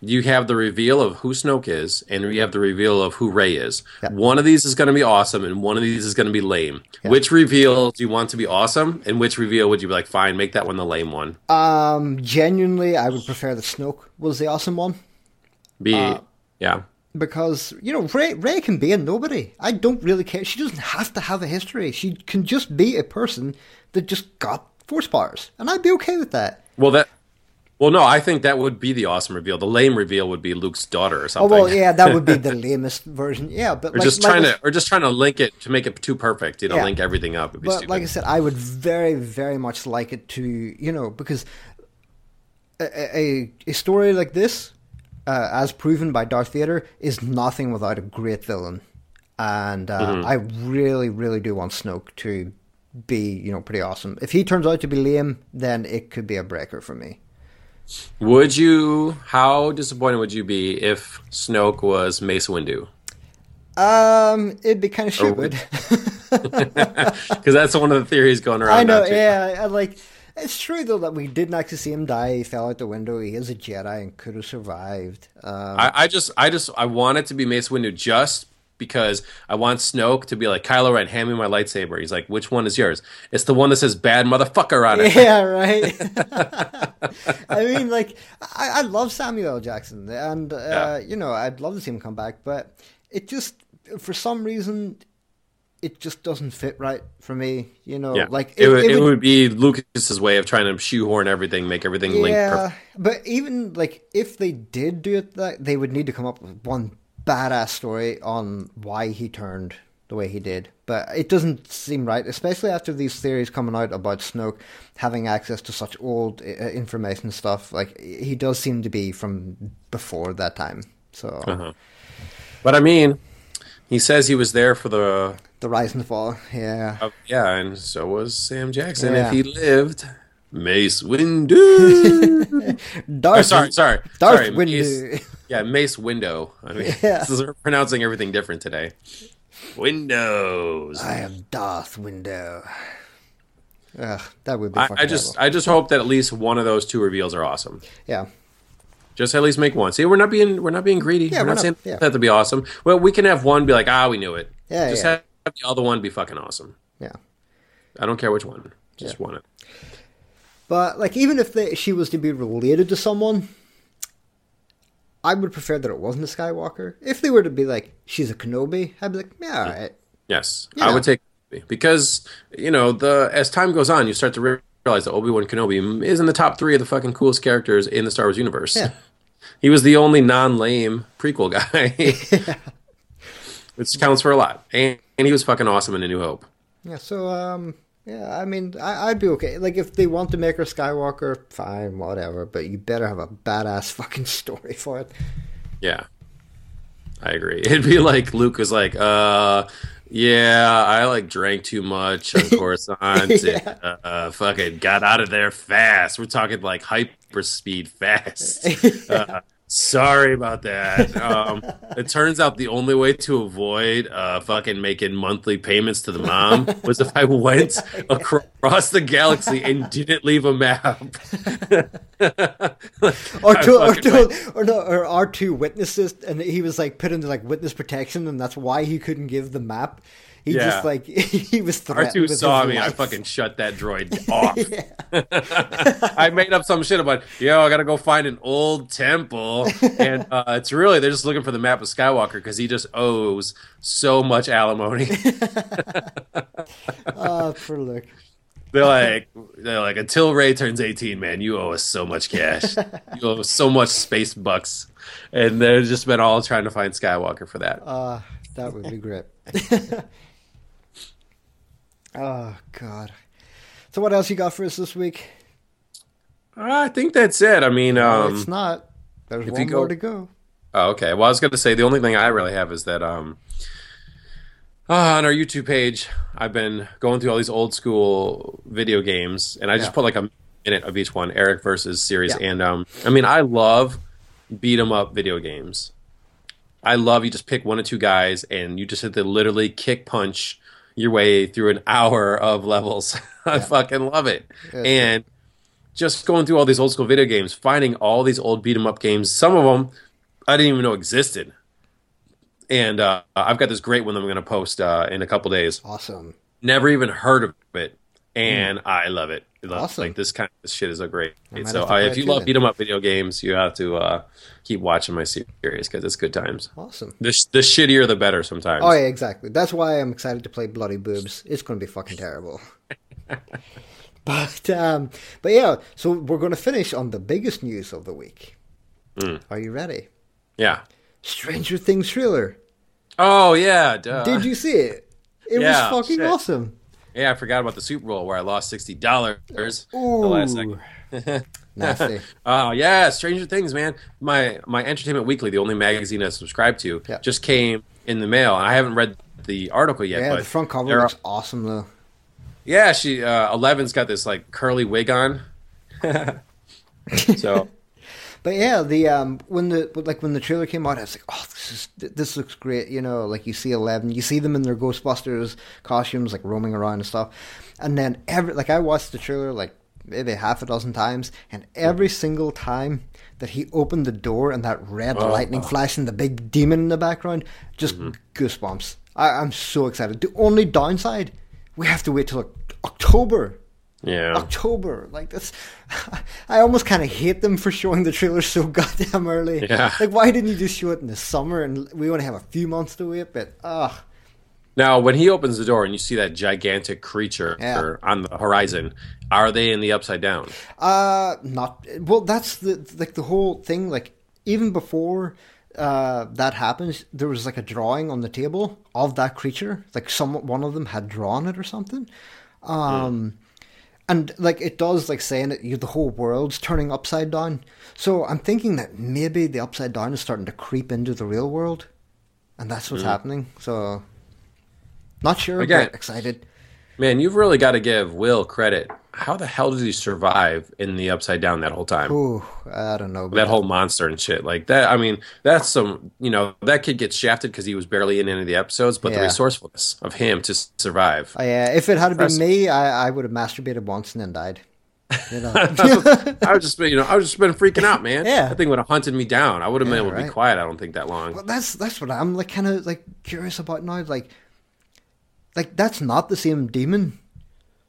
you have the reveal of who Snoke is, and you have the reveal of who Rey is. Yeah. One of these is going to be awesome, and one of these is going to be lame. Which reveal do you want to be awesome, and which reveal would you be like, fine, make that one the lame one? um, genuinely, I would prefer that Snoke was the awesome one. Be Uh, yeah. because you know Rey Rey can be a nobody. I don't really care. She doesn't have to have a history. She can just be a person that just got force powers, and I'd be okay with that. Well, that. Well, no, I think that would be the awesome reveal. The lame reveal would be Luke's daughter or something. Oh well, yeah, that would be the lamest version. Yeah, but or like, just like trying to, or just trying to link it to make it too perfect. You know, Yeah. link everything up. But stupid. like I said, I would very, very much like it to you know because a a, a story like this, uh, as proven by Darth Vader, is nothing without a great villain, and uh, Mm-hmm. I really, really do want Snoke to be you know pretty awesome. If he turns out to be lame, then it could be a breaker for me. would you? How disappointed would you be if Snoke was Mace Windu? Um, it'd be kind of stupid. Because that's one of the theories going around. I know, yeah. I, like, it's true though that we didn't actually see him die. He fell out the window. He is a Jedi and could have survived. Um, I, I just, I just, I want it to be Mace Windu just because I want Snoke to be like Kylo Ren, hand me my lightsaber. He's like, which one is yours? It's the one that says "bad motherfucker" on it. yeah, right. I mean, like, I, I love Samuel Jackson, and uh, Yeah. you know, I'd love to see him come back, but it just for some reason, it just doesn't fit right for me. You know, Yeah, like it, would, it would be Lucas's way of trying to shoehorn everything, make everything link. yeah, but even like if they did do it, that they would need to come up with one badass story on why he turned the way he did. But it doesn't seem right, especially after these theories coming out about Snoke having access to such old uh, information stuff. Like he does seem to be from before that time. So Uh-huh. But I mean, he says he was there for the the rise and fall, yeah. uh, yeah, and so was Sam Jackson. Yeah. If he lived, Mace Windu. Darth, Oh, sorry, sorry, Darth sorry. Windu. Mace, yeah, Mace Window. I mean, Yeah. this is, pronouncing everything different today. Windows. I am Darth Window. Ugh, that would be. I, I just, terrible. I just hope that at least one of those two reveals are awesome. yeah. Just at least make one. See, we're not being, we're not being greedy. Yeah, we're, we're not not- saying yeah. that to be awesome. Well, we can have one be like, ah, we knew it. Yeah, Just yeah. have the other one be fucking awesome. Yeah. I don't care which one. Just one. it. But like, even if they, she was to be related to someone, I would prefer that it wasn't a Skywalker. If they were to be like, she's a Kenobi, I'd be like, yeah, all right. Yes. I would take Kenobi. because you know the as time goes on, you start to realize that Obi Wan Kenobi is in the top three of the fucking coolest characters in the Star Wars universe. Yeah. He was the only non-lame prequel guy, yeah. which counts for a lot. And, and he was fucking awesome in A New Hope. Yeah. So, um, yeah, I mean, I, I'd be okay. Like, if they want to make her Skywalker, fine, whatever. But you better have a badass fucking story for it. Yeah, I agree. It'd be like Luke was like, uh. Yeah, I like drank too much on Coruscant. Yeah. and, uh, fucking got out of there fast. We're talking like hyper speed fast. Uh, sorry about that. Um, it turns out the only way to avoid uh, fucking making monthly payments to the mom was if I went across the galaxy and didn't leave a map. Or two, or two, or no, or our two witnesses, and he was like put into like witness protection, and that's why he couldn't give the map. He Yeah. just like he was threatened. R2 with saw me, I fucking shut that droid off. I made up some shit about, yo, I gotta go find an old temple. And uh, it's really, they're just looking for the map of Skywalker because he just owes so much alimony. Ah, for look. they're like, they're like, until Rey turns 18, man, you owe us so much cash. You owe us so much space bucks. And they've just been all trying to find Skywalker for that. Uh, that would be great. Oh God. So what else you got for us this week? I think that's it. I mean, No, um, it's not. There's one go- more to go. Oh, okay. Well, I was going to say the only thing I really have is that um, uh, on our YouTube page, I've been going through all these old school video games, and I just Yeah. put like a minute of each one, Eric versus series. Yeah. And um, I mean, I love beat 'em up video games. I love you just pick one or two guys, and you just have to literally kick punch your way through an hour of levels. I fucking love it. Yeah. and just going through all these old school video games, finding all these old beat 'em up games. Some of them I didn't even know existed. And uh, I've got this great one that I'm going to post uh, in a couple days. Awesome. Never even heard of it, and I love it. I love-. Awesome. Like this kind of shit is a great. might So uh, if you love then. beat 'em up video games, you have to uh, keep watching my series because it's good times. Awesome. The, the shittier, the better. Sometimes. Oh yeah, exactly. That's why I'm excited to play Bloody Boobs. It's going to be fucking terrible. but um, but yeah, so we're going to finish on the biggest news of the week. Hmm. Are you ready? Yeah. Stranger Things thriller. Oh yeah. Duh. Did you see it? It yeah, was fucking shit. awesome. Yeah, I forgot about the Super Bowl where I lost sixty dollars the last second. nasty. Oh yeah, Stranger Things, man. My my Entertainment Weekly, the only magazine I subscribe to, Yeah. just came in the mail, I haven't read the article yet. Yeah, but the front cover there are- looks awesome though. yeah, she uh, Eleven's got this like curly wig on. so But yeah, the um when the like when the trailer came out, I was like, oh, this is this looks great. You know, like you see Eleven, you see them in their Ghostbusters costumes, like roaming around and stuff. And then every like I watched the trailer like maybe half a dozen times, and every single time that he opened the door and that red lightning flash and the big demon in the background, just goosebumps. I, I'm so excited. The only downside, we have to wait till October Yeah. October. Like that's, I almost kind of hate them for showing the trailer so goddamn early. Yeah. Like, why didn't you just show it in the summer and we only have a few months to wait? But ah, Now, when he opens the door and you see that gigantic creature Yeah. on the horizon, are they in the upside down? uh, not well. That's the like the whole thing. Like even before uh that happens, there was like a drawing on the table of that creature. Like some one of them had drawn it or something. Um. And like it does, like saying that you, the whole world's turning upside down. So I'm thinking that maybe the upside down is starting to creep into the real world, and that's what's hmm. happening. So, not sure, Again- but excited. Man, you've really got to give Will credit. How the hell did he survive in the upside down that whole time? Ooh, I don't know. that whole monster and shit like that. I mean, that's some you know that kid gets shafted because he was barely in any of the episodes, but the resourcefulness of him to survive. Oh, yeah, if it had been me, I, I would have masturbated once and then died. You know, I was just you know I was just been freaking out, man. Yeah. that thing would have hunted me down. I would have been Yeah, able to be quiet. I don't think that long. Well, that's that's what I'm like, kind of like curious about now. Like, like that's not the same demon.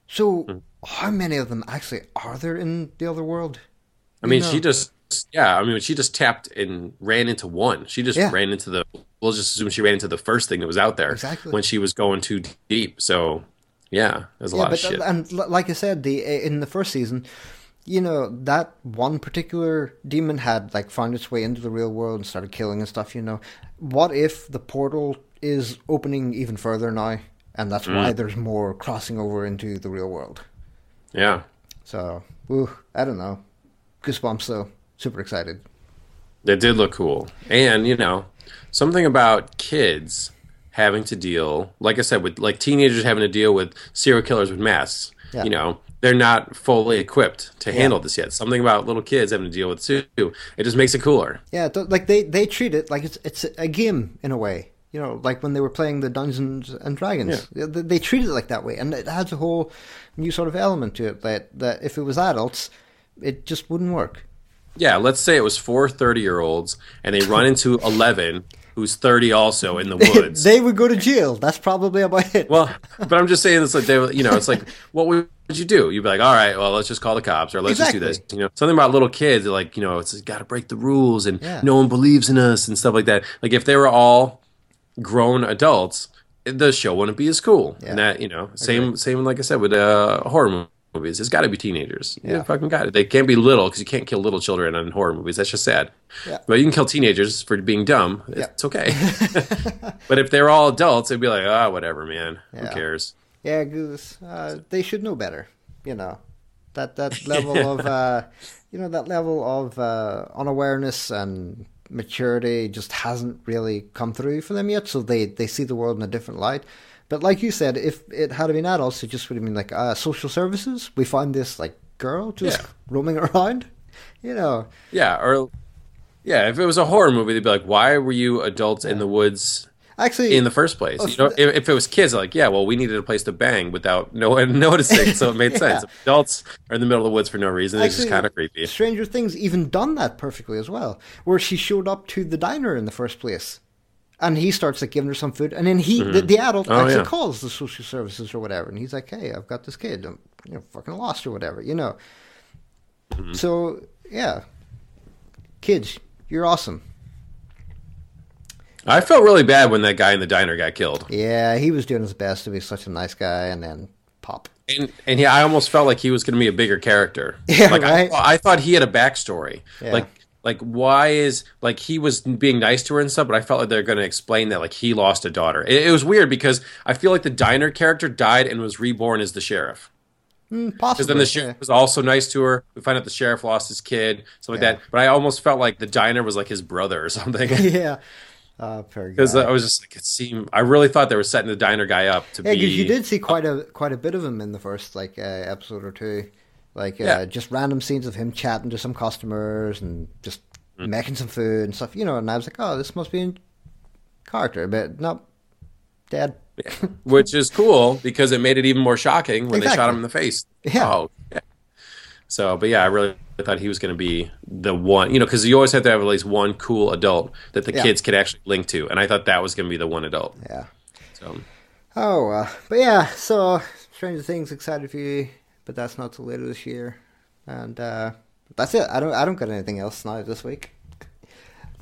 So, Hmm. How many of them actually are there in the other world? I mean, know. she just yeah. I mean, she just tapped and ran into one. She just Yeah. ran into the. We'll just assume she ran into the first thing that was out there Exactly. when she was going too deep. So yeah, there's a yeah, lot but of shit. and like I said, the in the first season, you know that one particular demon had like found its way into the real world and started killing and stuff. You know, what if the portal is opening even further now, and that's why Mm. there's more crossing over into the real world? Yeah. So, I don't know. Goosebumps though. Super excited. It did look cool. And, you know, something about kids having to deal, like I said, with like teenagers having to deal with serial killers with masks. Yeah. You know, they're not fully equipped to handle this yet. Something about little kids having to deal with too. It just makes it cooler. Yeah, like they they treat it like it's it's a game in a way. You know, like when they were playing the Dungeons and Dragons, they, they treat it like that way, and it adds a whole new sort of element to it. That that if it was adults, it just wouldn't work. Yeah, let's say it was four 30 year olds and they run into 11 who's 30 also in the woods. they would go to jail. That's probably about it. Well, but I'm just saying it's like they, you know, it's like what would you do? You'd be like, all right, well, let's just call the cops or let's just do this. You know, something about little kids, like you know, it's got to break the rules and Yeah. no one believes in us and stuff like that. Like if they were all grown adults, the show wouldn't be as cool. Yeah. And that you know, same same like I said with uh, horror movies, it's got to be teenagers. Yeah, Yeah. fucking got it. They can't be little because you can't kill little children in horror movies. That's just sad. Yeah. But you can kill teenagers for being dumb. Yeah. It's okay. but if they're all adults, it'd be like, ah, whatever, man. Who cares? yeah, Goose. Uh, they should know better. You know, that that level of uh, you know that level of uh, unawareness and maturity just hasn't really come through for them yet. So they they see the world in a different light. But like you said, if it had been adults, it just would have been like uh, social services. We find this like girl just Yeah. roaming around. You know, Yeah, or yeah, if it was a horror movie, they'd be like, "Why were you adults in the woods actually, in the first place?" Oh, You know, if, if it was kids, like, yeah, well, we needed a place to bang without no one noticing, so it made Yeah. sense. If adults are in the middle of the woods for no reason. It's just kind of creepy. Stranger Things even done that perfectly as well, where she showed up to the diner in the first place, and he starts like giving her some food, and then he, the, the adult, Oh, actually yeah. calls the social services or whatever, and he's like, "Hey, I've got this kid, I'm you know fucking lost or whatever," you know. Mm-hmm. So yeah, kids, you're awesome. I felt really bad when that guy in the diner got killed, Yeah, he was doing his best to be such a nice guy, and then pop. and and yeah, I almost felt like he was going to be a bigger character. Yeah, like right. I, I thought he had a backstory. Yeah. Like like why is like he was being nice to her and stuff, but I felt like they're going to explain that like he lost a daughter. It, it was weird because I feel like the diner character died and was reborn as the sheriff. Mm, Because possibly. then the sheriff was also nice to her. We find out the sheriff lost his kid, stuff like that. But I almost felt like the diner was like his brother or something. yeah. Yeah. Uh. Because I was just like, it seemed. I really thought they were setting the diner guy up to Yeah, be. because you did see quite a quite a bit of him in the first like uh, episode or two, like uh, Yeah. just random scenes of him chatting to some customers and just Mm. making some food and stuff, you know. And I was like, oh, this must be in character, but no, dead. which is cool because it made it even more shocking when they shot him in the face. Yeah. Oh, yeah. So, but yeah, I really thought he was going to be the one, you know, because you always have to have at least one cool adult that the Yeah. kids could actually link to, and I thought that was going to be the one adult. Yeah. So, Oh, uh, but yeah. So Stranger Things excited for you. but that's not till later this year. And uh, that's it. I don't I don't got anything else now this week.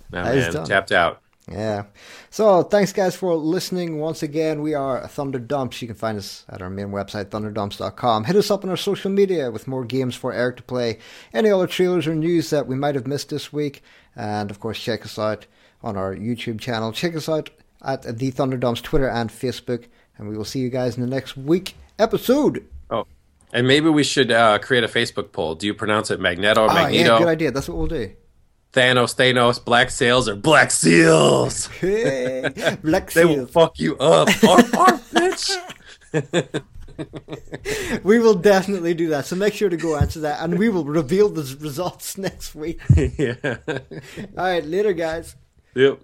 That is man, tapped out. Yeah. So thanks guys for listening once again. We are Thunder Dumps. You can find us at our main website, thunderdumps.com. Hit us up on our social media with more games for Eric to play. Any other trailers or news that we might have missed this week. And of course check us out on our YouTube channel. Check us out at the Thunder Dumps Twitter and Facebook. And we will see you guys in the next week episode. Oh, and maybe we should uh, create a Facebook poll. Do you pronounce it Magneto, Ah, yeah, Magneto, good idea. That's what we'll do. Thanos, Thanos, Black Sails, or Black Seals? Hey, Black They will Seals. fuck you up. arf, arf, bitch. We will definitely do that. So make sure to go answer that, and we will reveal the results next week. yeah. All right, later, guys. Yep.